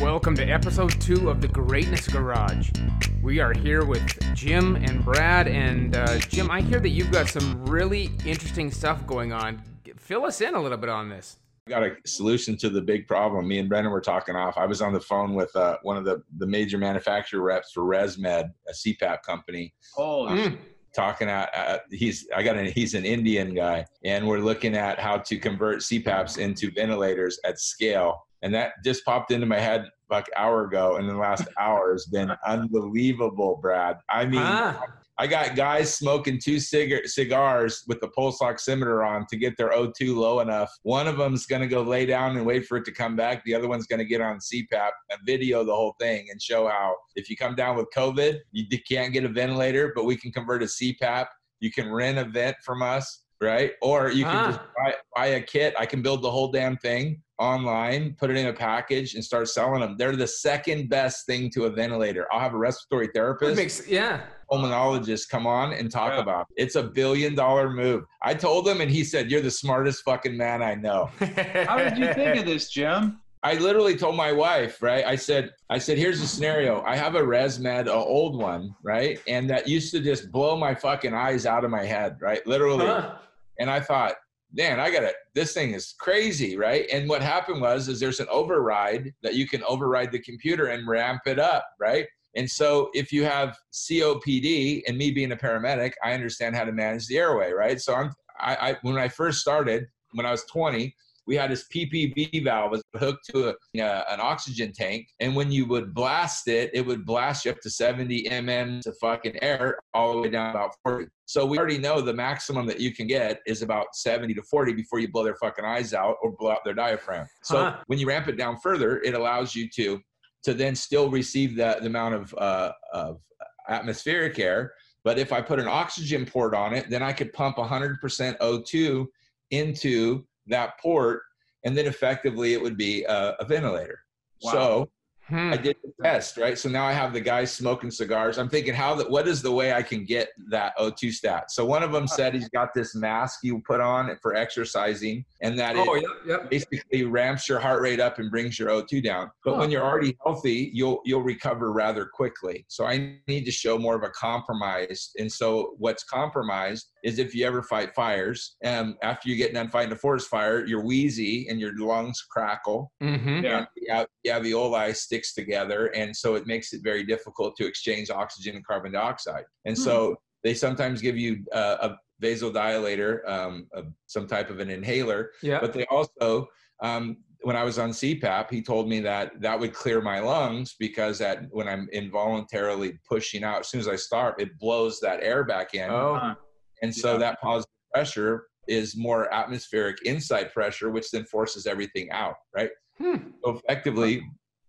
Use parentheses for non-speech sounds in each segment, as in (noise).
Welcome to episode two of the Greatness Garage. We are here with Jim and Brad. And uh, Jim, I hear that you've got some really interesting stuff going on. Fill us in a little bit on this. We got a solution to the big problem. Me and Brendan were talking off. I was on the phone with uh, one of the, the major manufacturer reps for ResMed, a CPAP company. Holy Mm. Talking at, uh, he's I got an he's an Indian guy, and we're looking at how to convert CPAPs into ventilators at scale. And that just popped into my head like an hour ago, and the last (laughs) hour has been unbelievable, Brad. I mean, Ah, I got guys smoking two cig- cigars with the pulse oximeter on to get their O2 low enough. One of them's going to go lay down and wait for it to come back. The other one's going to get on CPAP and video the whole thing and show how if you come down with COVID, you can't get a ventilator, but we can convert a CPAP. You can rent a vent from us, right? Or you can Ah. just buy, buy a kit. I can build the whole damn thing online, put it in a package, and start selling them. They're the second best thing to a ventilator. I'll have a respiratory therapist makes yeah. pulmonologists come on and talk Yeah. about it. It's a billion dollar move. I told him, and he said, "You're the smartest fucking man I know." (laughs) How did you think of this, Jim? I literally told my wife, right? I said, I said, here's the scenario. I have a ResMed, a old one, right? And that used to just blow my fucking eyes out of my head, right? Literally. Huh? And I thought, man, I got it. This thing is crazy, right? And what happened was, is there's an override that you can override the computer and ramp it up, right? And so if you have COPD, and me being a paramedic, I understand how to manage the airway, right? So I'm, I, I when I first started, when I was 20, we had this PPV valve was hooked to a, uh, an oxygen tank, and when you would blast it, it would blast you up to 70 mm of fucking air all the way down about 40. So we already know the maximum that you can get is about 70 to 40 before you blow their fucking eyes out or blow out their diaphragm. So Huh. when you ramp it down further, it allows you to to then still receive the, the amount of uh, of atmospheric air. But if I put an oxygen port on it, then I could pump 100% O2 into that port, and then effectively it would be a, a ventilator. Wow. So Hmm. I did the test, right? So now I have the guys smoking cigars. I'm thinking, how that? What is the way I can get that O2 stat? So one of them said he's got this mask you put on for exercising, and that it Oh, yep, yep. basically ramps your heart rate up and brings your O2 down. But when you're already healthy, you'll you'll recover rather quickly. So I need to show more of a compromise. And so what's compromised is if you ever fight fires, and after you get done fighting a forest fire, you're wheezy and your lungs crackle Mm-hmm. Yeah. and the al- the alveoli sticks together, and so it makes it very difficult to exchange oxygen and carbon dioxide. And so they sometimes give you uh, a vasodilator, um, a, some type of an inhaler, Yeah. but they also um, when i was on cpap he told me that that would clear my lungs because that when i'm involuntarily pushing out as soon as i start it blows that air back in Oh. and so yeah. that positive pressure is more atmospheric inside pressure which then forces everything out right Hmm. so effectively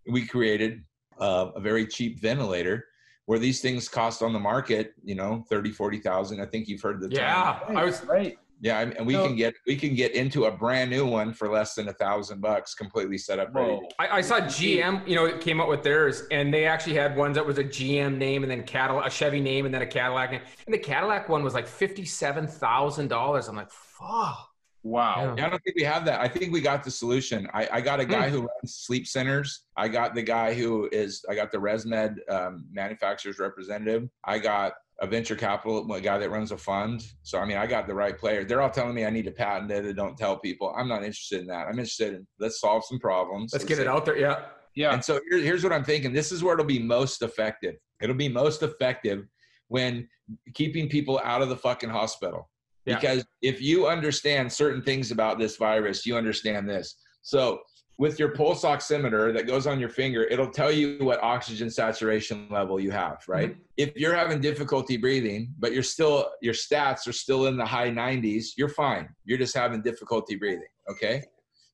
we created uh, a very cheap ventilator where these things cost on the market you know 30 40,000 i think you've heard the term. Yeah. I was right. Yeah, and we So- can get we can get into a brand new one for less than a thousand bucks, completely set up. Ready. I, I saw GM, you know, it came out with theirs, and they actually had ones that was a GM name and then Cadillac, a Chevy name and then a Cadillac name. And the Cadillac one was like fifty-seven thousand dollars. I'm like, fuck. Wow. Yeah, I don't think we have that. I think we got the solution. I, I got a guy who runs sleep centers. I got the guy who is I got the ResMed um, manufacturer's representative. I got a venture capital a guy that runs a fund. So I mean, I got the right player. They're all telling me I need to patent it and don't tell people. I'm not interested in that. I'm interested in let's solve some problems. Let's get it out there. Yeah. Yeah. And so here, here's what I'm thinking. This is where it'll be most effective. It'll be most effective when keeping people out of the fucking hospital. Yeah. Because if you understand certain things about this virus, you understand this. So with your pulse oximeter that goes on your finger, it'll tell you what oxygen saturation level you have, right? Mm-hmm. If you're having difficulty breathing, but you're still your stats are still in the high 90s, you're fine. You're just having difficulty breathing, okay?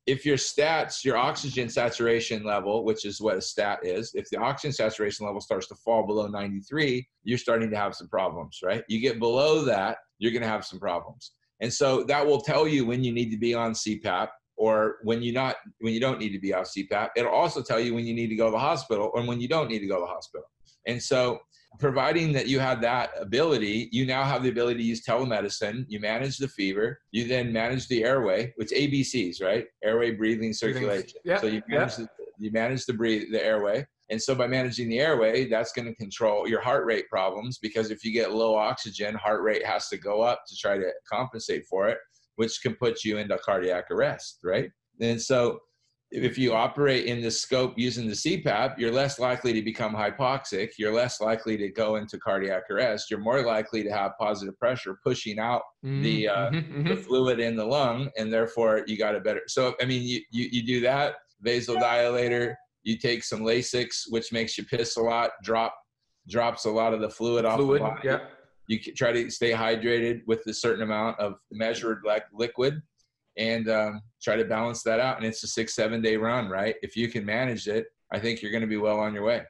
If your stats, your oxygen saturation level, which is what a stat is, if the oxygen saturation level starts to fall below 93, you're starting to have some problems, right? You get below that, you're going to have some problems. And so that will tell you when you need to be on CPAP or when you not when you don't need to be off CPAP. It'll also tell you when you need to go to the hospital or when you don't need to go to the hospital. And so providing that you have that ability, you now have the ability to use telemedicine. You manage the fever. You then manage the airway, which ABCs, right? Airway, breathing, circulation. Yeah, So you manage the, you manage the breathe the airway. And so by managing the airway, that's going to control your heart rate problems because if you get low oxygen, heart rate has to go up to try to compensate for it, which can put you into cardiac arrest, right? And so if you operate in the scope using the CPAP, you're less likely to become hypoxic. You're less likely to go into cardiac arrest. You're more likely to have positive pressure pushing out mm-hmm. the, uh, mm-hmm. the mm-hmm. fluid in the lung, and therefore you got a better. So I mean, you you, you do that vasodilator. You take some Lasix, which makes you piss a lot, drop drops a lot of the fluid, the off fluid. Yeah. You try to stay hydrated with a certain amount of measured like liquid and um, try to balance that out. And it's a six, seven day run, right? If you can manage it, I think you're going to be well on your way.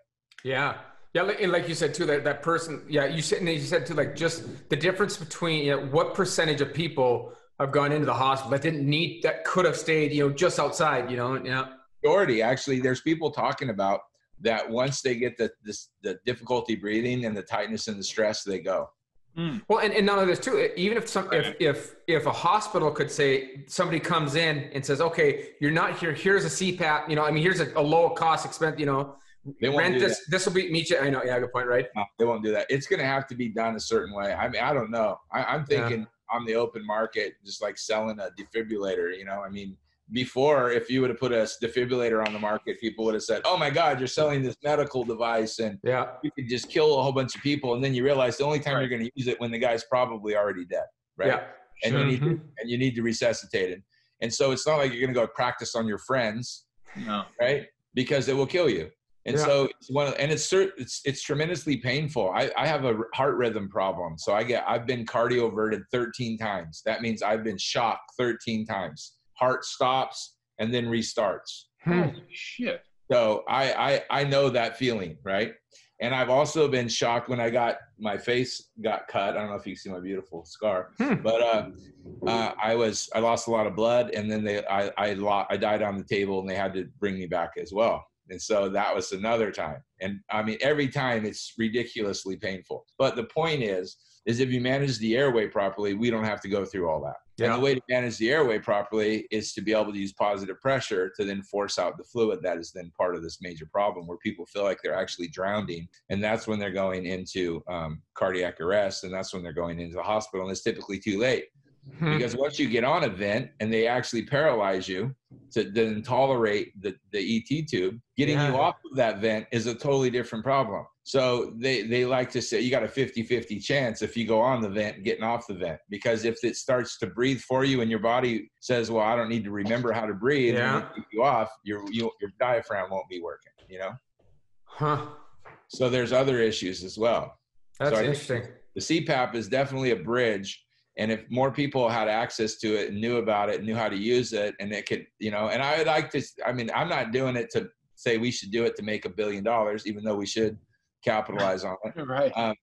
Yeah. Yeah, and like you said too, that that person, yeah, you said, and you said too, like just the difference between you know, what percentage of people have gone into the hospital that didn't need, that could have stayed, you know, just outside, you know, yeah. Majority, actually, there's people talking about that once they get the this, the difficulty breathing and the tightness and the stress, they go. Mm. Well, and, and none of this too. Even if some, if if if a hospital could say somebody comes in and says, "Okay, you're not here. Here's a CPAP. You know, I mean, here's a, a low cost expense. You know, they won't rent this. This will be meet you. I know. Yeah, good point. Right? No, they won't do that. It's going to have to be done a certain way. I mean, I don't know. I, am thinking yeah. on the open market, just like selling a defibrillator. You know, I mean, before if you would have put a defibrillator on the market people would have said oh my god you're selling this medical device and yeah you could just kill a whole bunch of people and then you realize the only time right. you're going to use it when the guy's probably already dead right yeah and sure. you need to, mm-hmm. and you need to resuscitate it and so it's not like you're going to go practice on your friends no right because it will kill you and yeah. so it's one of, and it's it's it's tremendously painful. I, I have a heart rhythm problem, so I get I've been cardioverted 13 times. That means I've been shocked 13 times heart stops and then restarts. Holy shit. So I, I I know that feeling, right? And I've also been shocked when I got my face got cut. I don't know if you see my beautiful scar, hmm. but uh, uh, I was I lost a lot of blood, and then they I I, lost, I died on the table, and they had to bring me back as well. And so that was another time. And I mean, every time it's ridiculously painful. But the point is, is if you manage the airway properly, we don't have to go through all that. Yeah. And the way to manage the airway properly is to be able to use positive pressure to then force out the fluid that is then part of this major problem where people feel like they're actually drowning. And that's when they're going into um, cardiac arrest and that's when they're going into the hospital. And it's typically too late. Hmm. Because once you get on a vent and they actually paralyze you to then tolerate the, the ET tube, getting yeah. you off of that vent is a totally different problem. So they, they like to say you got a 50 50 chance if you go on the vent getting off the vent. Because if it starts to breathe for you and your body says, Well, I don't need to remember how to breathe, yeah. you off, your, you, your diaphragm won't be working, you know? Huh. So there's other issues as well. That's so interesting. The CPAP is definitely a bridge. And if more people had access to it and knew about it, and knew how to use it, and it could, you know, and I would like to, I mean, I'm not doing it to say we should do it to make a billion dollars, even though we should capitalize on it. (laughs) Right. Um,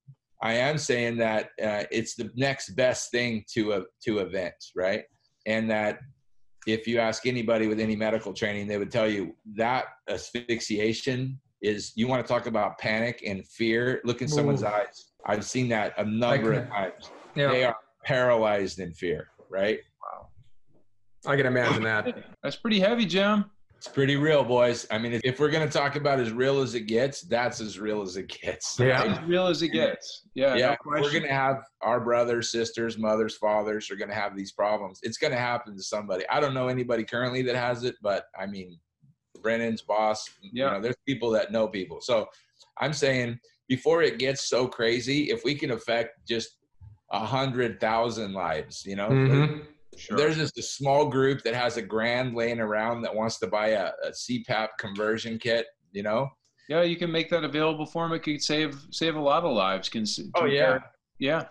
I am saying that uh, it's the next best thing to a to events, right? And that if you ask anybody with any medical training, they would tell you that asphyxiation is. You want to talk about panic and fear? Look in someone's eyes. I've seen that a number of times. Yeah. They are paralyzed in fear, right? Wow. I can imagine that. That's pretty heavy, Jim. It's pretty real, boys. I mean, if we're going to talk about as real as it gets, that's as real as it gets. Yeah. As real as it gets. Yeah. Yeah. No we're going to have our brothers, sisters, mothers, fathers are going to have these problems. It's going to happen to somebody. I don't know anybody currently that has it, but I mean, Brennan's boss, yeah. you know, there's people that know people. So I'm saying before it gets so crazy, if we can affect just a hundred thousand lives, you know, mm-hmm. Sure. There's just a small group that has a grand laying around that wants to buy a, a CPAP conversion kit, you know? Yeah, you can make that available for them. It could save save a lot of lives. Can, oh yeah, yeah.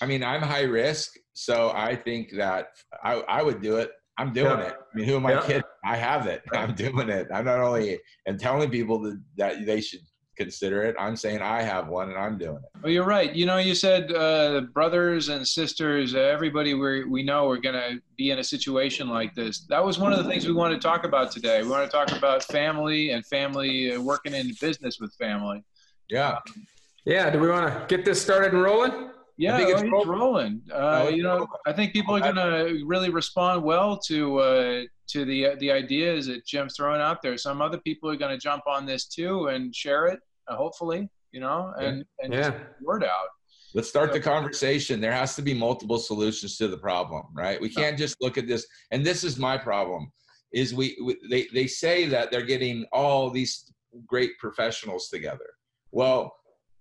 I mean, I'm high risk, so I think that I I would do it. I'm doing yeah. it. I mean, who am I yeah. kidding? I have it. I'm doing it. I'm not only and telling people that, that they should consider it. I'm saying I have one and I'm doing it. Well, you're right. You know, you said uh, brothers and sisters, uh, everybody we we know are going to be in a situation like this. That was one of the things we want to talk about today. We want to talk about family and family uh, working in business with family. Yeah. Yeah. Do we want to get this started and rolling? Yeah, I think it's, rolling. Uh, you know, I think people are going to really respond well to uh, to the the ideas that Jim's throwing out there. Some other people are going to jump on this too and share it, Uh, hopefully, you know, and and Yeah. just word out. Let's start the conversation. There has to be multiple solutions to the problem, right? We can't just look at this. And this is my problem: is we, we they they say that they're getting all these great professionals together. Well,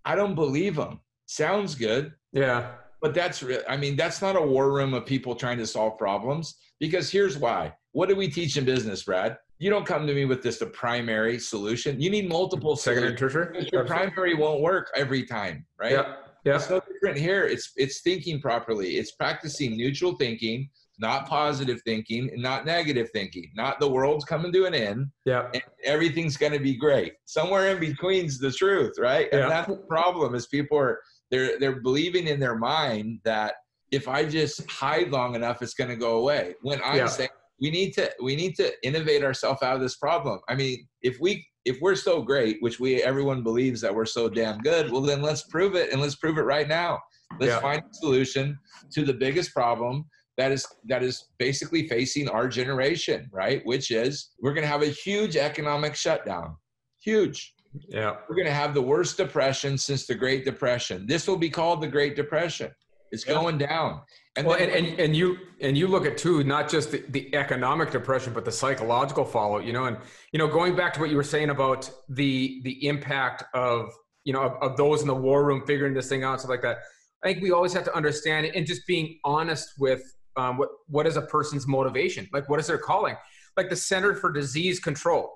I don't believe them. Sounds good, Yeah. but that's real. I mean, that's not a war room of people trying to solve problems. Because here's why. What do we teach in business, Brad? You don't come to me with just a primary solution. You need multiple Secondary, solutions. tertiary. Your primary won't work every time, right? Yeah. Yeah. It's no different here. It's it's thinking properly. It's practicing neutral thinking, not positive thinking, and not negative thinking. Not the world's coming to an end Yeah. and everything's going to be great. Somewhere in between's the truth, right? Yeah. And that's the problem is people are they're they're believing in their mind that if I just hide long enough, it's going to go away. When I'm Yeah. saying we need to we need to innovate ourselves out of this problem. I mean, if we if we're so great, which we everyone believes that we're so damn good, well then let's prove it and let's prove it right now. Let's Yeah. find a solution to the biggest problem that is that is basically facing our generation, right? Which is we're going to have a huge economic shutdown. Huge. Yeah. We're going to have the worst depression since the Great Depression. This will be called the Great Depression. It's Yeah. going down. And Well, then- and, and, and you and you look at too not just the, the economic depression, but the psychological fallout. You know, and you know, going back to what you were saying about the the impact of you know of, of those in the war room figuring this thing out, and stuff like that. I think we always have to understand it and just being honest with um, what what is a person's motivation, like what is their calling. Like the Center for Disease Control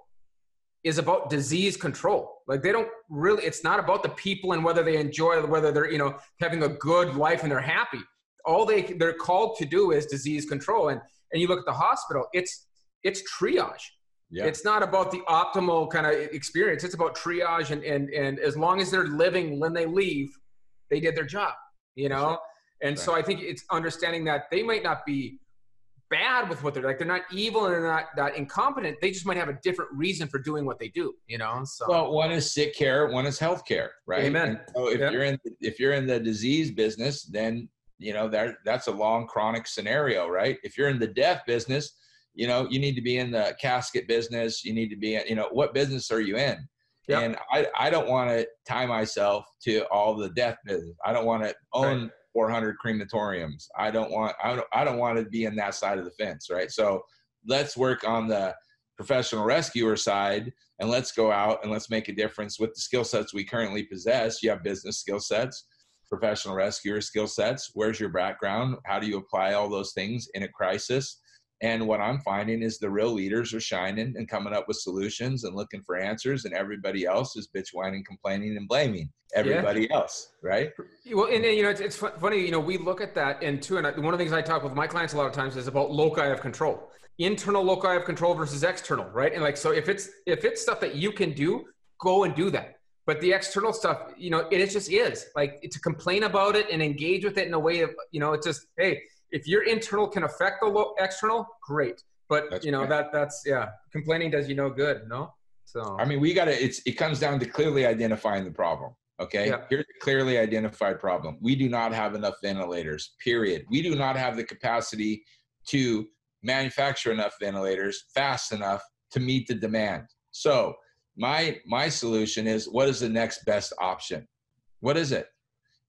is about disease control. Like they don't really. It's not about the people and whether they enjoy, whether they're you know having a good life and they're happy all they they're called to do is disease control and and you look at the hospital it's it's triage yeah. it's not about the optimal kind of experience it's about triage and and and as long as they're living when they leave they did their job you know and so i think it's understanding that they might not be bad with what they're like they're not evil and they're not not incompetent they just might have a different reason for doing what they do you know so well, one is sick care, one is health care, right? Amen. And so if you're in if you're in the disease business, then you know that that's a long chronic scenario, right? If you're in the death business, you know you need to be in the casket business. You need to be in, you know, what business are you in? And I, I don't want to tie myself to all the death business. I don't want to own 400 crematoriums. I don't want I don't I don't want to be in that side of the fence, right? So let's work on the professional rescuer side and let's go out and let's make a difference with the skill sets we currently possess. You have business skill sets, professional rescuer skill sets. Where's your background? How do you apply all those things in a crisis? And what I'm finding is the real leaders are shining and coming up with solutions and looking for answers, and everybody else is bitch whining, complaining, and blaming everybody else, right? Well, and, and, you know, it's, it's funny. You know, we look at that, and too, and I, one of the things I talk with my clients a lot of times is about loci of control, internal loci of control versus external, right? And like, so if it's if it's stuff that you can do, go and do that. But the external stuff, you know, it just is like to complain about it and engage with it in a way of, you know, it's just, hey, if your internal can affect the lo- external, great. But That's you know right. that that's yeah, complaining does you no good, no. So I mean, we got to, it's, it comes down to clearly identifying the problem. Okay. Yeah. Here's a clearly identified problem. We do not have enough ventilators, period. We do not have the capacity to manufacture enough ventilators fast enough to meet the demand. So, my my solution is what is the next best option? What is it?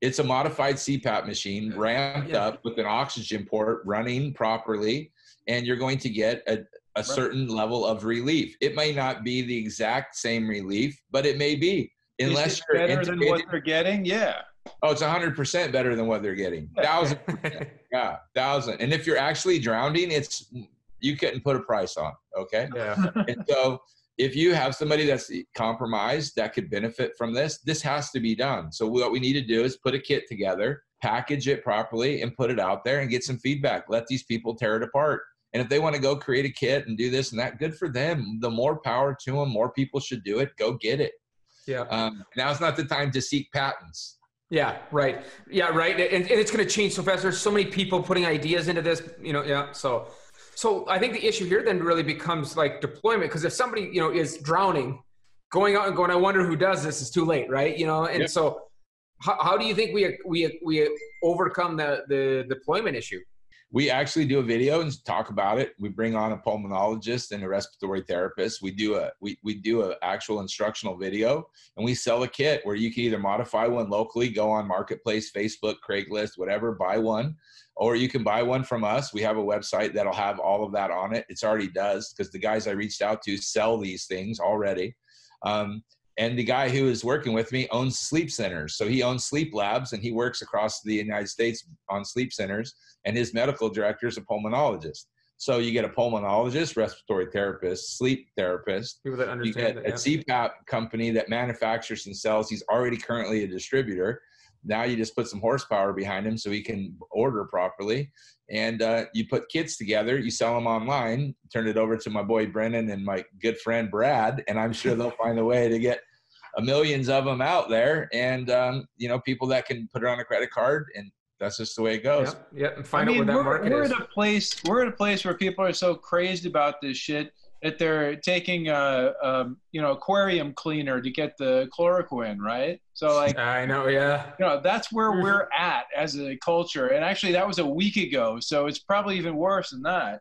It's a modified CPAP machine ramped Yeah. up with an oxygen port running properly, and you're going to get a, a certain level of relief. It may not be the exact same relief, but it may be. Unless you're better than what they're getting, yeah. oh, it's hundred percent better than what they're getting. Thousand, (laughs) yeah, thousand. And if you're actually drowning, it's you couldn't put a price on. Okay, yeah, and so if you have somebody that's compromised that could benefit from this, this has to be done. So what we need to do is put a kit together, package it properly, and put it out there and get some feedback. Let these people tear it apart. And if they want to go create a kit and do this and that, good for them. The more power to them. More people should do it. Go get it. yeah. Um, now's not the time to seek patents. Yeah, right. Yeah, right. And, and it's going to change so fast. There's so many people putting ideas into this, you know, yeah. So, so I think the issue here then really becomes like deployment. Cause if somebody, you know, is drowning, going out and going, I wonder who does this is too late. Right. You know? And so how, how do you think we, we, we overcome the, the deployment issue? We actually do a video and talk about it. We bring on a pulmonologist and a respiratory therapist. We do a we we do a actual instructional video, and we sell a kit where you can either modify one locally, go on Marketplace, Facebook, Craigslist, whatever, buy one, or you can buy one from us. We have a website that'll have all of that on it. It's already does because the guys I reached out to sell these things already. Um, and the guy who is working with me owns sleep centers. So he owns sleep labs and he works across the United States on sleep centers. And his medical director is a pulmonologist. So you get a pulmonologist, respiratory therapist, sleep therapist. People that understand you get a CPAP company that manufactures and sells. He's already currently a distributor. Now you just put some horsepower behind him so he can order properly. And uh, you put kits together, you sell them online, turn it over to my boy Brennan and my good friend Brad, and I'm sure they'll find a way to get a millions of them out there. And um, you know, people that can put it on a credit card, and that's just the way it goes. Yeah, yeah. and find I mean, out where that we're, market we're is. at a place. We're at a place where people are so crazed about this shit that they're taking a, a you know aquarium cleaner to get the chloroquine, right? So like I know, yeah. you know that's where we're at as a culture and actually that was a week ago so it's probably even worse than that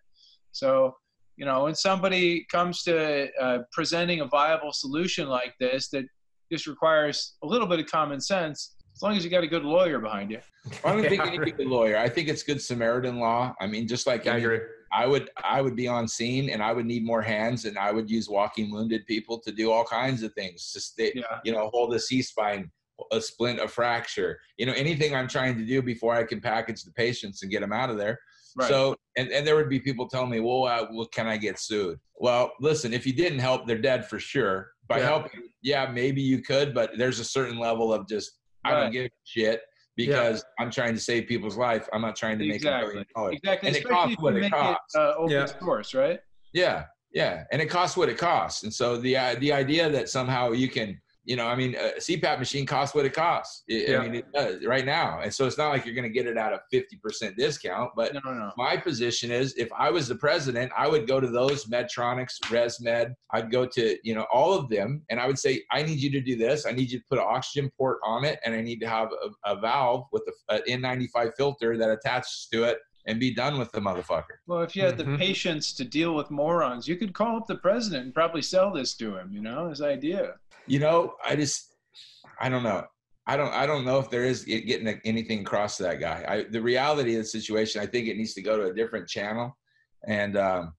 so you know when somebody comes to uh, presenting a viable solution like this that just requires a little bit of common sense as long as you got a good lawyer behind you I don't think (laughs) you need a good lawyer. I think it's good Samaritan law. I mean, just like Yeah, I any- agree. I would I would be on scene and I would need more hands and I would use walking wounded people to do all kinds of things. Just they, yeah you know, hold a C spine, a splint, a fracture, you know, anything I'm trying to do before I can package the patients and get them out of there. right So, and, and there would be people telling me, well, uh, well, can I get sued? Well, listen, if you didn't help, they're dead for sure. By Yeah. helping, yeah, maybe you could, but there's a certain level of just, I don't give a shit because I'm trying to save people's life. I'm not trying to make a Exactly. million dollars. exactly and it costs what it costs. it uh, open Yeah. source right Yeah, yeah, and it costs what it costs. And so the uh, the idea that somehow you can, you know, I mean, a CPAP machine costs what it costs. I- Yeah. I mean, it does right now, and so it's not like you're going to get it at a fifty percent discount. But no no no my position is, if I was the president, I would go to those Medtronics, ResMed. I'd go to you know all of them, and I would say, I need you to do this. I need you to put an oxygen port on it, and I need to have a, a valve with an N95 filter that attaches to it, and be done with the motherfucker. well if you had the mm-hmm. patience to deal with morons you could call up the president and probably sell this to him you know his idea you know i just i don't know. I don't i don't know if there is get- getting anything across to that guy. I, the reality of the situation i think it needs to go to a different channel. And um,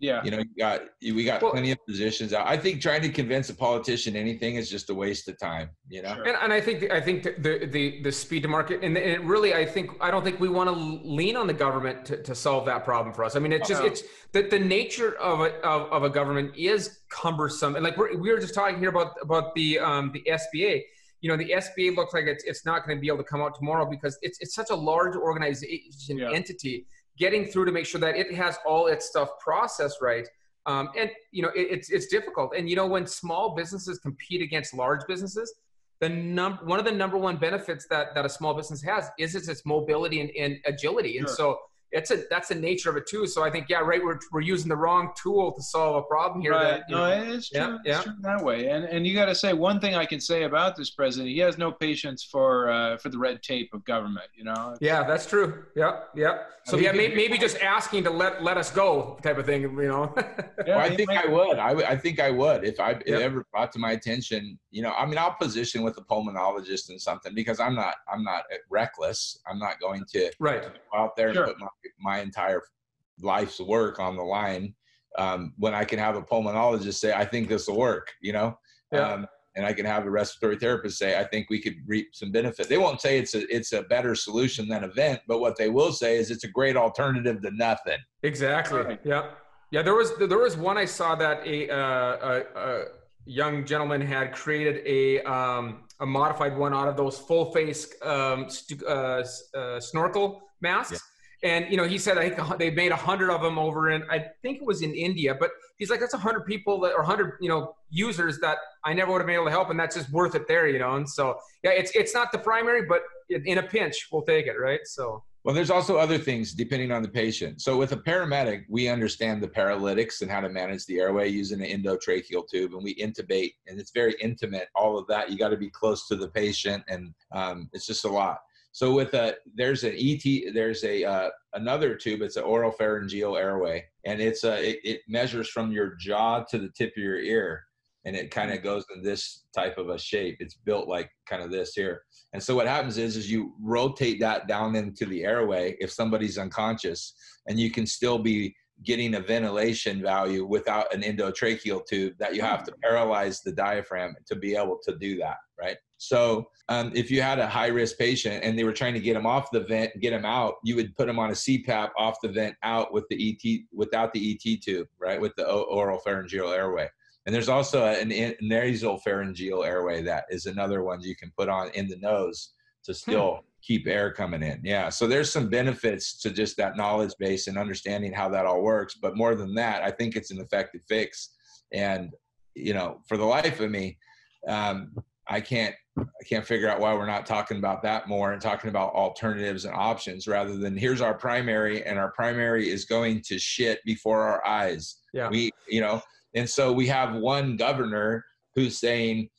yeah you know you got we got Well- plenty of positions out i think trying to convince a politician anything is just a waste of time you know Sure. And, and I think I think the, the the speed to market and, and really I think I don't think we want to lean on the government to, to solve that problem for us. I mean it's just No. it's the, the nature of a of, of a government is cumbersome and like we're, we were just talking here about about the um, the SBA. You know the SBA looks like it's it's not going to be able to come out tomorrow because it's it's such a large organization Yeah. entity getting through to make sure that it has all its stuff processed right. Um, and you know it, it's it's difficult. And you know when small businesses compete against large businesses, the num- one of the number one benefits that that a small business has is its, its mobility and, and agility. And Sure. so it's a that's the nature of it too. So I think yeah, right. We're we're using the wrong tool to solve a problem here. Right. That, No, know, it's true. Yeah, it's yeah. true that way. And and you got to say one thing I can say about this president: he has no patience for uh, for the red tape of government. You know. yeah, that's true. Yeah, yeah. So I mean, yeah, you may, can- maybe just asking to let let us go type of thing. You know. (laughs) Yeah, well, I think might- I would. I would. I think I would if I it Yep. ever brought to my attention. You know, I mean, I'll position with a pulmonologist and something because I'm not. I'm not reckless. I'm not going to right. go out there Sure. and put my, my entire life's work on the line um, when I can have a pulmonologist say, I think this will work, you know? Yeah. Um, and I can have a respiratory therapist say, I think we could reap some benefit. They won't say it's a, it's a better solution than a vent, but what they will say is it's a great alternative to nothing. Exactly. Right. Yeah. Yeah. There was there was one I saw that a uh, a, a young gentleman had created a um, a modified one out of those full face um, stu- uh, uh, snorkel masks. And you know, he said I think they made a hundred of them over in I think it was in India, but he's like that's a hundred people that or hundred you know users that I never would have been able to help, and that's just worth it there, you know. And so yeah, it's it's not the primary, but in in a pinch, we'll take it, right? So Well, there's also other things depending on the patient. So with a paramedic, we understand the paralytics and how to manage the airway using an endotracheal tube, and we intubate, and it's very intimate. All of that, you got to be close to the patient, and um, it's just a lot. So with a there's an ET there's a uh, another tube. It's an oral pharyngeal airway, and it's a it, it measures from your jaw to the tip of your ear, and it kind of mm-hmm. goes in this type of a shape. It's built like kind of this here. And so what happens is is you rotate that down into the airway if somebody's unconscious, and you can still be getting a ventilation value without an endotracheal tube that you have hmm. to paralyze the diaphragm to be able to do that right so um, if you had a high risk patient and they were trying to get them off the vent get them out you would put them on a cpap off the vent out with the et without the et tube right with the oral pharyngeal airway and there's also an nasal pharyngeal airway that is another one you can put on in the nose to still hmm keep air coming in. Yeah. So there's some benefits to just that knowledge base and understanding how that all works. But more than that, I think it's an effective fix. And, you know, for the life of me, um, I can't I can't figure out why we're not talking about that more and talking about alternatives and options rather than here's our primary and our primary is going to shit before our eyes. Yeah. We, you know, and so we have one governor who's saying,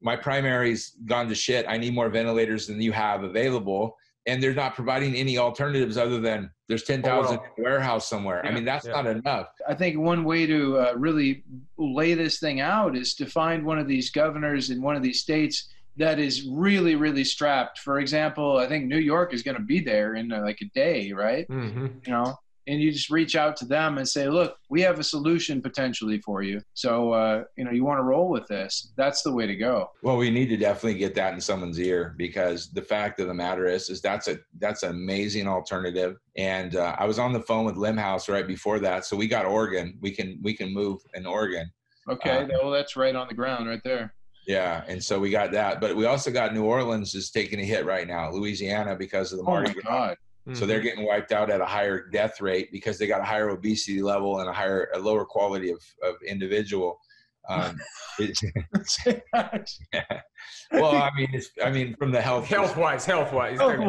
my primary's gone to shit. I need more ventilators than you have available. And they're not providing any alternatives other than there's 10,000 oh, warehouse somewhere. Yeah, I mean, that's yeah. not enough. I think one way to uh, really lay this thing out is to find one of these governors in one of these states that is really, really strapped. For example, I think New York is going to be there in uh, like a day, right? Mm-hmm. You know, and you just reach out to them and say, look, we have a solution potentially for you. So, uh, you know, you want to roll with this. That's the way to go. Well, we need to definitely get that in someone's ear because the fact of the matter is, is that's a, that's an amazing alternative. And uh, I was on the phone with Limhouse right before that. So we got Oregon. We can, we can move in Oregon. Okay. Uh, well, that's right on the ground right there. Yeah, and so we got that, but we also got New Orleans is taking a hit right now, Louisiana because of the Mardi oh Gras. Mm-hmm. So they're mm-hmm. getting wiped out at a higher death rate because they got a higher obesity level and a higher, a lower quality of, of individual. Um, (laughs) yeah. (laughs) Well, I mean, it's, I mean, from the health, health wise, health wise. I'm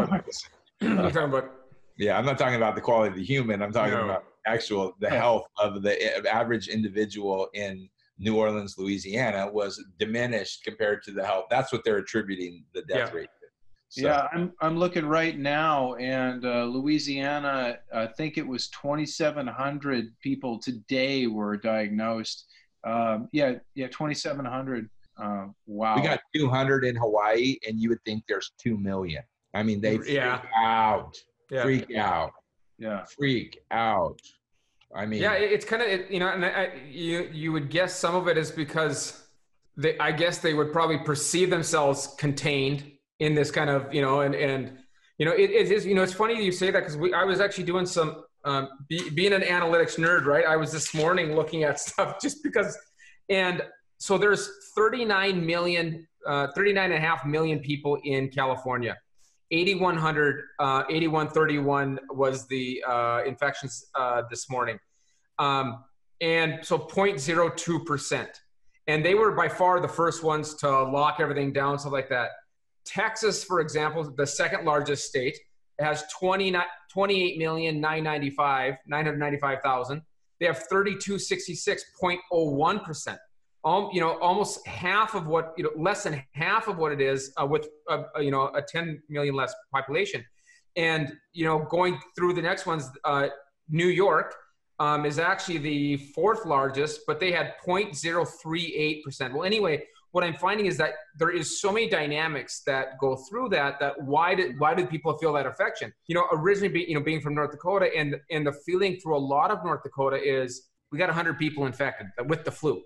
talking about. Yeah, I'm not talking about the quality of the human. I'm talking no. about actual the health of the average individual in New Orleans, Louisiana, was diminished compared to the health. That's what they're attributing the death yeah. rate so. Yeah, I'm I'm looking right now, and uh, Louisiana, I think it was 2,700 people today were diagnosed. Um, yeah, yeah, 2,700. Uh, wow. We got 200 in Hawaii, and you would think there's two million. I mean, they freak yeah. out, yeah. freak out, yeah, freak out. I mean, yeah, it's kind of you know, and I, you you would guess some of it is because they, I guess they would probably perceive themselves contained in this kind of you know and and you know it, it is you know it's funny you say that because I was actually doing some um, be, being an analytics nerd right? I was this morning looking at (laughs) stuff just because and so there's 39 million uh, 39 and a half million people in California 8100 uh, 8131 was the uh, infections uh, this morning um, and so 0.02 percent and they were by far the first ones to lock everything down stuff like that Texas, for example, the second largest state, has 20, 28 million 995,000. They have 3266.01 percent. Um, you know, almost half of what you know, less than half of what it is uh, with uh, uh you know a 10 million less population. And you know, going through the next ones, uh, New York um, is actually the fourth largest, but they had 0.038 percent. Well, anyway, what I'm finding is that there is so many dynamics that go through that. That why did why do people feel that affection? You know, originally, be, you know, being from North Dakota, and and the feeling through a lot of North Dakota is we got 100 people infected with the flu.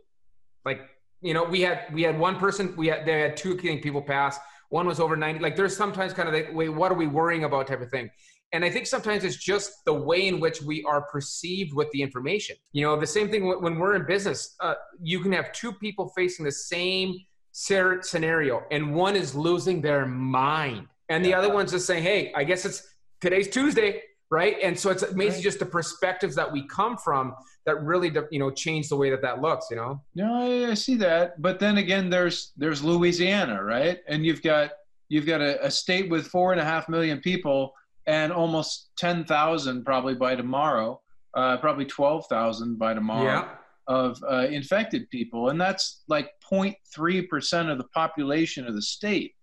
Like, you know, we had we had one person, we had they had two people pass. One was over 90. Like, there's sometimes kind of like, wait, what are we worrying about type of thing. And I think sometimes it's just the way in which we are perceived with the information. You know, the same thing when we're in business, uh, you can have two people facing the same scenario, and one is losing their mind, and the other one's just saying, hey, I guess it's today's Tuesday. Right. And so it's amazing right. just the perspectives that we come from that really, you know, change the way that that looks, you know? No, I see that. But then again, there's, there's Louisiana, right? And you've got, you've got a, a state with four and a half million people and almost 10,000 probably by tomorrow, uh, probably 12,000 by tomorrow yeah. of uh, infected people. And that's like 0.3% of the population of the state.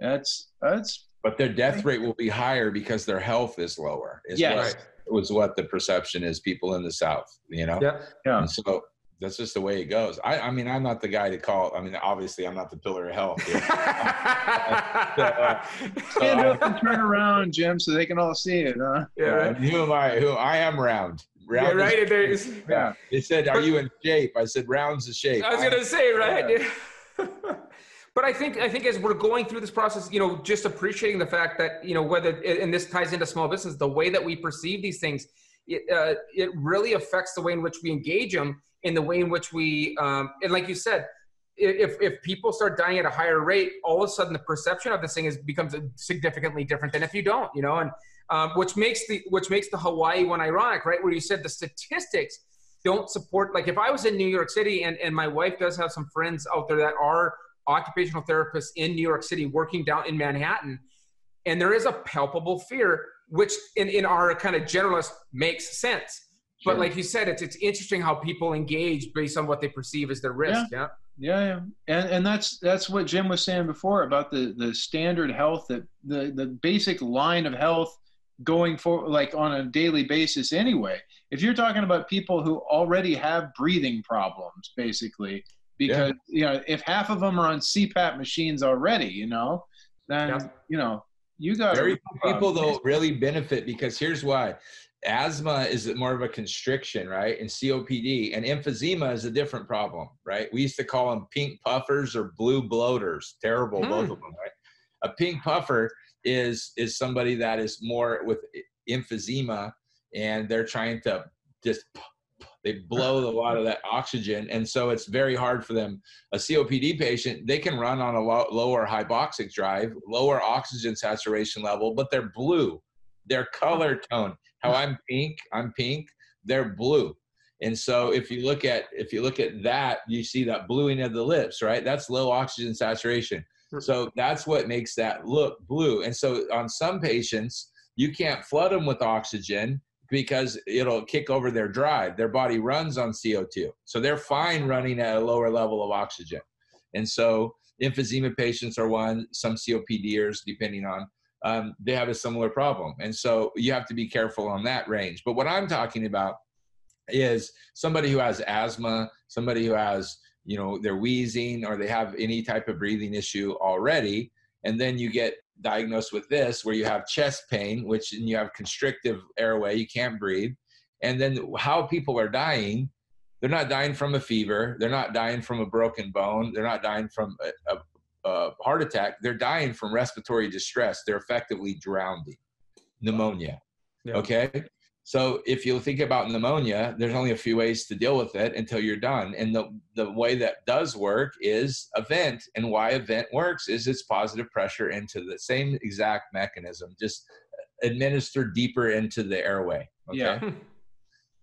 That's, that's but their death rate will be higher because their health is lower. Is Yes. what, was what the perception is. People in the South, you know. Yeah. Yeah. And so that's just the way it goes. I, I mean, I'm not the guy to call. I mean, obviously, I'm not the pillar of health. Here. Stand up and turn around, Jim, so they can all see it, huh? yeah, right. Who am I? Who I am round. Round is- right. There's, Yeah. They said, "Are you in shape?" I said, "Round's the shape." I was gonna say, right? (laughs) but I think I think as we're going through this process, you know, just appreciating the fact that you know whether and this ties into small business, the way that we perceive these things, it uh, it really affects the way in which we engage them, in the way in which we, um, and like you said. If, if people start dying at a higher rate, all of a sudden the perception of this thing is becomes significantly different than if you don't, you know, and um, which makes the which makes the Hawaii one ironic, right? Where you said the statistics don't support like if I was in New York City and, and my wife does have some friends out there that are occupational therapists in New York City working down in Manhattan, and there is a palpable fear, which in, in our kind of generalist makes sense. But like you said, it's it's interesting how people engage based on what they perceive as their risk. Yeah. Yeah, yeah, and and that's that's what Jim was saying before about the the standard health that the the basic line of health going for like on a daily basis anyway. If you're talking about people who already have breathing problems, basically, because you know if half of them are on CPAP machines already, you know, then Yeah. you know you got Very few people though really benefit because here's why. Asthma is more of a constriction, right? And COPD and emphysema is a different problem, right? We used to call them pink puffers or blue bloaters. Terrible, Hmm. both of them, right? A pink puffer is is somebody that is more with emphysema and they're trying to just they blow a lot of that oxygen and so it's very hard for them. A copd patient they can run on a low, lower hypoxic drive lower oxygen saturation level but they're blue. Their color tone how i'm pink i'm pink they're blue. And so if you look at if you look at that you see that bluing of the lips right? That's low oxygen saturation. Hmm. So that's what makes that look blue. And so on some patients you can't flood them with oxygen because it'll kick over their drive. Their body runs on CO2. So they're fine running at a lower level of oxygen. And so emphysema patients are one, some COPDers, depending on, um, they have a similar problem. And so you have to be careful on that range. But what I'm talking about is somebody who has asthma, somebody who has, you know, they're wheezing or they have any type of breathing issue already. And then you get diagnosed with this where you have chest pain which and you have constrictive airway you can't breathe. And then how people are dying they're not dying from a fever they're not dying from a broken bone they're not dying from a, a, a heart attack they're dying from respiratory distress. They're effectively drowning. Pneumonia. Yeah. okay so if you think about pneumonia there's only a few ways to deal with it until you're done. And the, the way that does work is a vent. And why a vent works is it's positive pressure into the same exact mechanism. Just administered deeper into the airway okay? Yeah.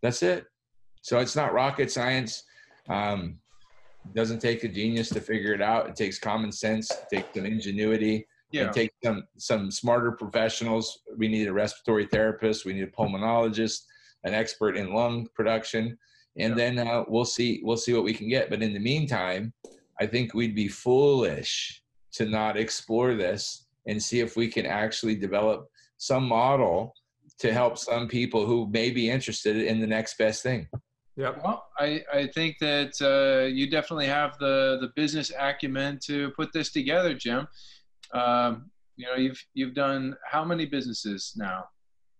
that's it. So it's not rocket science. Um, doesn't take a genius to figure it out. It takes common sense. It takes some ingenuity yeah. and take some some smarter professionals. We need a respiratory therapist. We need a pulmonologist, an expert in lung production, and then uh, we'll see we'll see what we can get. But in the meantime, I think we'd be foolish to not explore this and see if we can actually develop some model to help some people who may be interested in the next best thing. Yeah, Well, I, I think that uh, you definitely have the, the business acumen to put this together, Jim. Um, you know, you've you've done how many businesses now?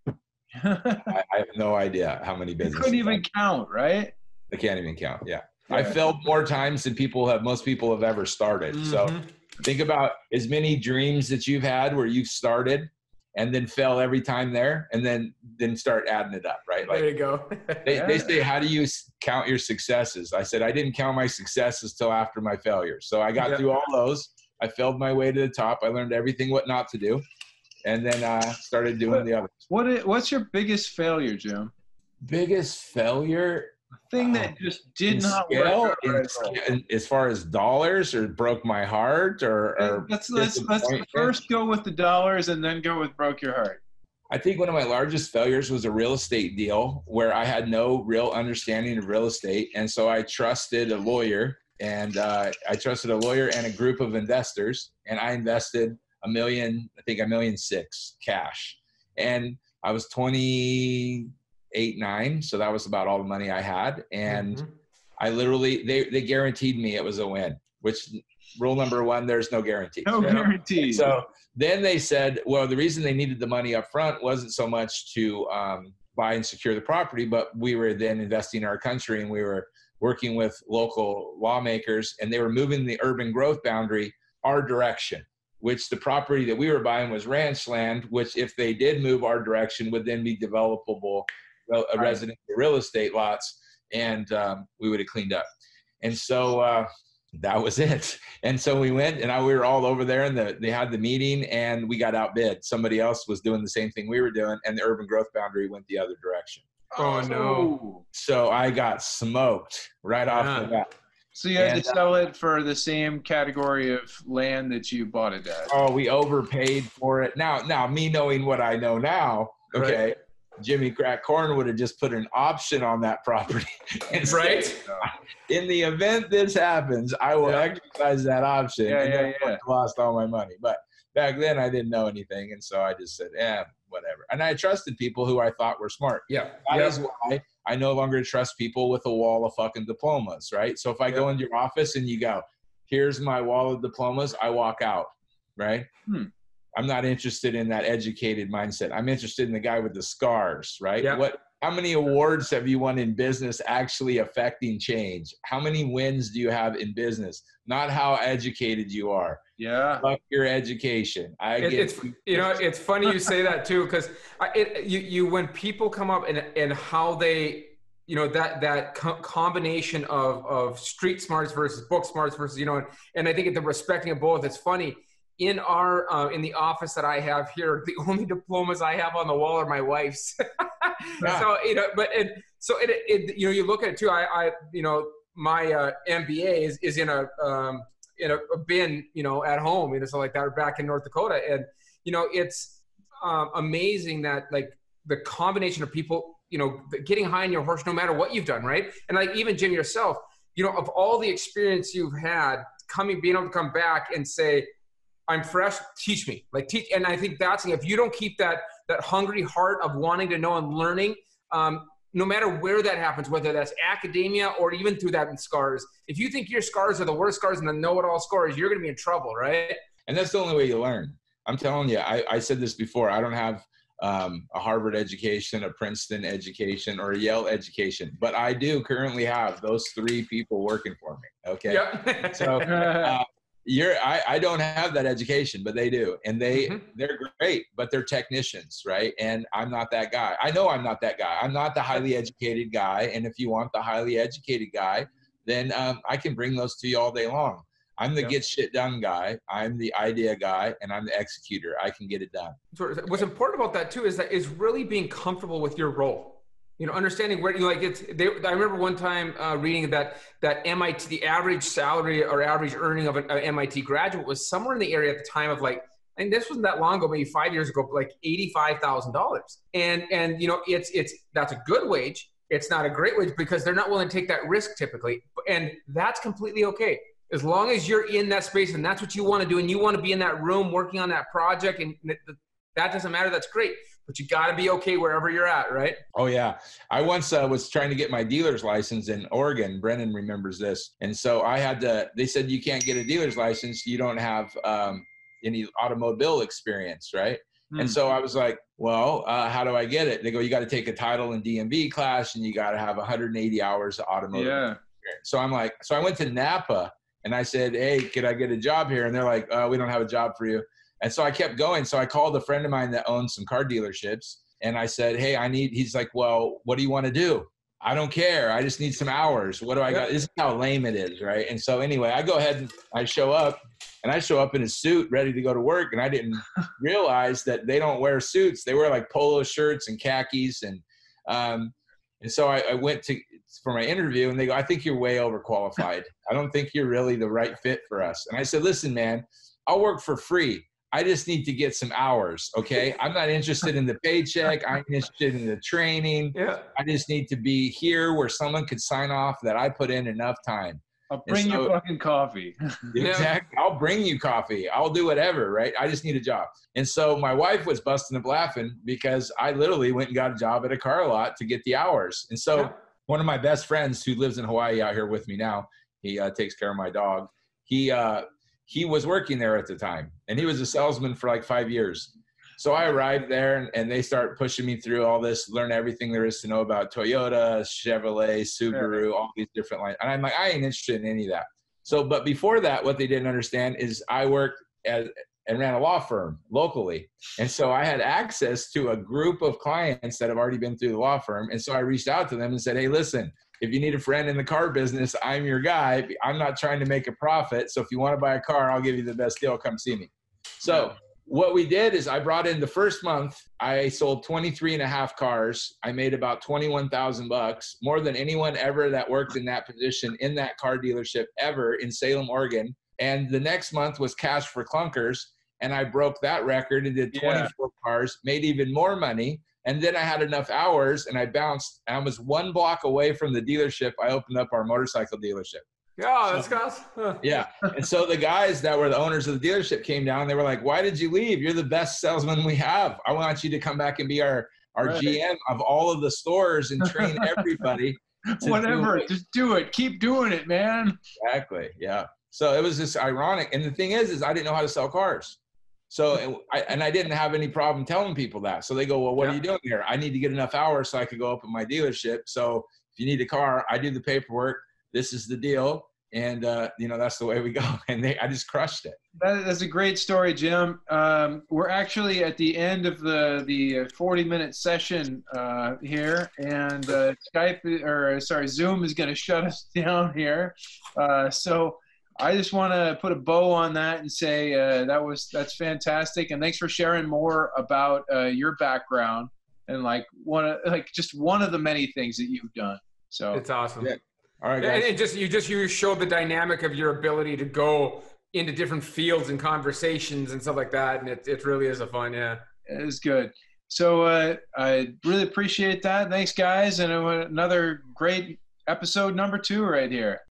(laughs) I, I have no idea how many businesses. you couldn't even count, right? I can't even count. Yeah. I failed more times than people have most people have ever started. So Mhm. think about as many dreams that you've had where you started and then fell every time there and then then start adding it up, right? there you go. they, (laughs) they say, how do you count your successes? I said, I didn't count my successes till after my failures. So I got Yeah. through all those. I failed my way to the top. I learned everything what not to do. And then uh, started doing the others. What is, what's your biggest failure, Jim? Biggest failure Thing Uh, that just did not scale, work. in in- as far as dollars or broke my heart or, or let's let's let's first go with the dollars and then go with broke your heart. I think one of my largest failures was a real estate deal where I had no real understanding of real estate. And so I trusted a lawyer and uh, I trusted a lawyer and a group of investors. And I invested a million, I think a million six cash. And I was 28, nine. So that was about all the money I had. And mm-hmm. I literally, they, they guaranteed me it was a win, which rule number one, there's no guarantee. No guarantee. So then they said, well, the reason they needed the money up front wasn't so much to um, buy and secure the property, but we were then investing in our country and we were working with local lawmakers and they were moving the urban growth boundary our direction which the property that we were buying was ranch land which if they did move our direction would then be developable uh, right. residential real estate lots and um, we would have cleaned up. And so uh, that was it. (laughs) And so we went and I, we were all over there and the, they had the meeting and we got outbid. Somebody else was doing the same thing we were doing and the urban growth boundary went the other direction Oh no! So I got smoked right off yeah. the bat. So you had and, to uh, sell it for the same category of land that you bought it at. Oh, we overpaid for it. Now, now me knowing what I know now, okay, right. Jimmy Crack Corn would have just put an option on that property. (laughs) right. In the event this happens, I will yeah. exercise that option. Yeah, and yeah, yeah. Lost all my money, but back then I didn't know anything, and so I just said, "Yeah, whatever. And I trusted people who I thought were smart. Yeah. that yeah. is why I no longer trust people with a wall of fucking diplomas, right? So if I yeah. go into your office and you go, here's my wall of diplomas, I walk out, right? Hmm. I'm not interested in that educated mindset. I'm interested in the guy with the scars, right? Yeah. What how many awards have you won in business actually affecting change? How many wins do you have in business? Not how educated you are. Yeah. Fuck your education. I it, get it's you know it's funny you say that too because it you you when people come up and and how they you know that that co- combination of of street smarts versus book smarts versus you know and, and I think the respecting of both. It's funny in our uh, in the office that I have here, the (laughs) only diplomas I have on the wall are my wife's. (laughs) yeah. So you know, but and so it, it you know you look at it too. I I you know my uh, MBA is is in a um, in a, bin you know at home you know so like that or back in North Dakota and you know it's um, amazing that like the combination of people you know getting high on your horse no matter what you've done right and like even Jim yourself you know of all the experience you've had coming being able to come back and say I'm fresh. Teach me, like teach. And I think that's if you don't keep that that hungry heart of wanting to know and learning, um, no matter where that happens, whether that's academia or even through that in scars. If you think your scars are the worst scars and the know-it-all scars, you're going to be in trouble, right? And that's the only way you learn. I'm telling you. I, I said this before. I don't have um, a Harvard education, a Princeton education, or a Yale education, but I do currently have those three people working for me. Okay. Yep. (laughs) so uh, you're I, I don't have that education but they do. And they mm-hmm. they're great but they're technicians right? And i'm not that guy. I know i'm not that guy. I'm not the highly educated guy. And if you want the highly educated guy then um, i can bring those to you all day long. I'm the get shit done guy. I'm the idea guy and i'm the executor. I can get it done. What's important about that too is that is really being comfortable with your role you know understanding where you know, like it's they, i remember one time uh, reading that that mit the average salary or average earning of an mit graduate was somewhere in the area at the time of like and this wasn't that long ago maybe five years ago like $85000 and and you know it's it's that's a good wage. It's not a great wage because they're not willing to take that risk typically. And that's completely okay. As long as you're in that space and that's what you want to do and you want to be in that room working on that project and that doesn't matter that's great but you got to be okay wherever you're at, right? Oh yeah. I once uh, was trying to get my dealer's license in Oregon. Brennan remembers this, and so I had to. They said you can't get a dealer's license. You don't have um, any automobile experience, right? Mm. And so I was like, well, uh, how do I get it? They go, you got to take a title and DMV class, and you got to have 180 hours of automotive. Yeah. Experience. So I'm like, so I went to Napa and I said, hey, could I get a job here? And they're like, uh, we don't have a job for you. And so I kept going. So I called a friend of mine that owns some car dealerships and I said, Hey, I need, he's like, Well, what do you want to do? I don't care. I just need some hours. What do I got? This is how lame it is, right? And so anyway, I go ahead and I show up and I show up in a suit ready to go to work. And I didn't (laughs) realize that they don't wear suits. They wear like polo shirts and khakis. And, um, and so I, I went to, for my interview and they go, I think you're way overqualified. I don't think you're really the right fit for us. And I said, listen, man, I'll work for free. I just need to get some hours. Okay. I'm not interested in the paycheck. I'm interested in the training. Yeah. I just need to be here where someone could sign off that I put in enough time. I'll bring so- you fucking coffee. (laughs) Exactly. I'll bring you coffee. I'll do whatever, right? I just need a job. And so my wife was busting up laughing because I literally went and got a job at a car lot to get the hours. And so Yeah. one of my best friends who lives in Hawaii out here with me now, he uh, takes care of my dog. He uh, he was working there at the time, and he was a salesman for like five years. So I arrived there, and, and they start pushing me through all this, learn everything there is to know about Toyota, Chevrolet, Subaru, all these different lines. And I'm like, I ain't interested in any of that. So, but before that, what they didn't understand is I worked as and ran a law firm locally. And so I had access to a group of clients that have already been through the law firm. And so I reached out to them and said, Hey, listen, if you need a friend in the car business, I'm your guy. I'm not trying to make a profit. So if you want to buy a car, I'll give you the best deal. Come see me. So what we did is I brought in the first month, I sold 23 and a half cars. I made about 21,000 bucks, more than anyone ever that worked in that position in that car dealership ever in Salem, Oregon. And the next month was cash for clunkers. And I broke that record and did Yeah. 24 cars, made even more money. And then I had enough hours and I bounced. I was one block away from the dealership. I opened up our motorcycle dealership. Yeah, that's guys. (laughs) Huh. Yeah. And so the guys that were the owners of the dealership came down. They were like, "Why did you leave? You're the best salesman we have. I want you to come back and be our our Right. GM of all of the stores and train (laughs) everybody." (laughs) to do Whatever, just do it. Keep doing it, man. Exactly. Yeah. So it was just ironic. And the thing is, is I didn't know how to sell cars. So and I, and I didn't have any problem telling people that. So they go, "Well, what are you doing here?" I need to get enough hours so I could go up open my dealership. So if you need a car, I do the paperwork. This is the deal. And uh, you know that's the way we go. (laughs) And they, I just crushed it. That, that's a great story, Jim. Um, we're actually at the end of the the 40 minute session uh, here, and uh, Skype or sorry, Zoom is going to shut us (laughs) down here. Uh, so I just want to put a bow on that and say uh, that was that's fantastic, and thanks for sharing more about uh, your background and like one of like just one of the many things that you've done. So It's awesome. Yeah. All right, guys. and it just you just you showed the dynamic of your ability to go into different fields and conversations and stuff like that, and it it really is a fun, yeah. It was good. So uh, I really appreciate that. Thanks, guys, and uh, another great episode number two right here.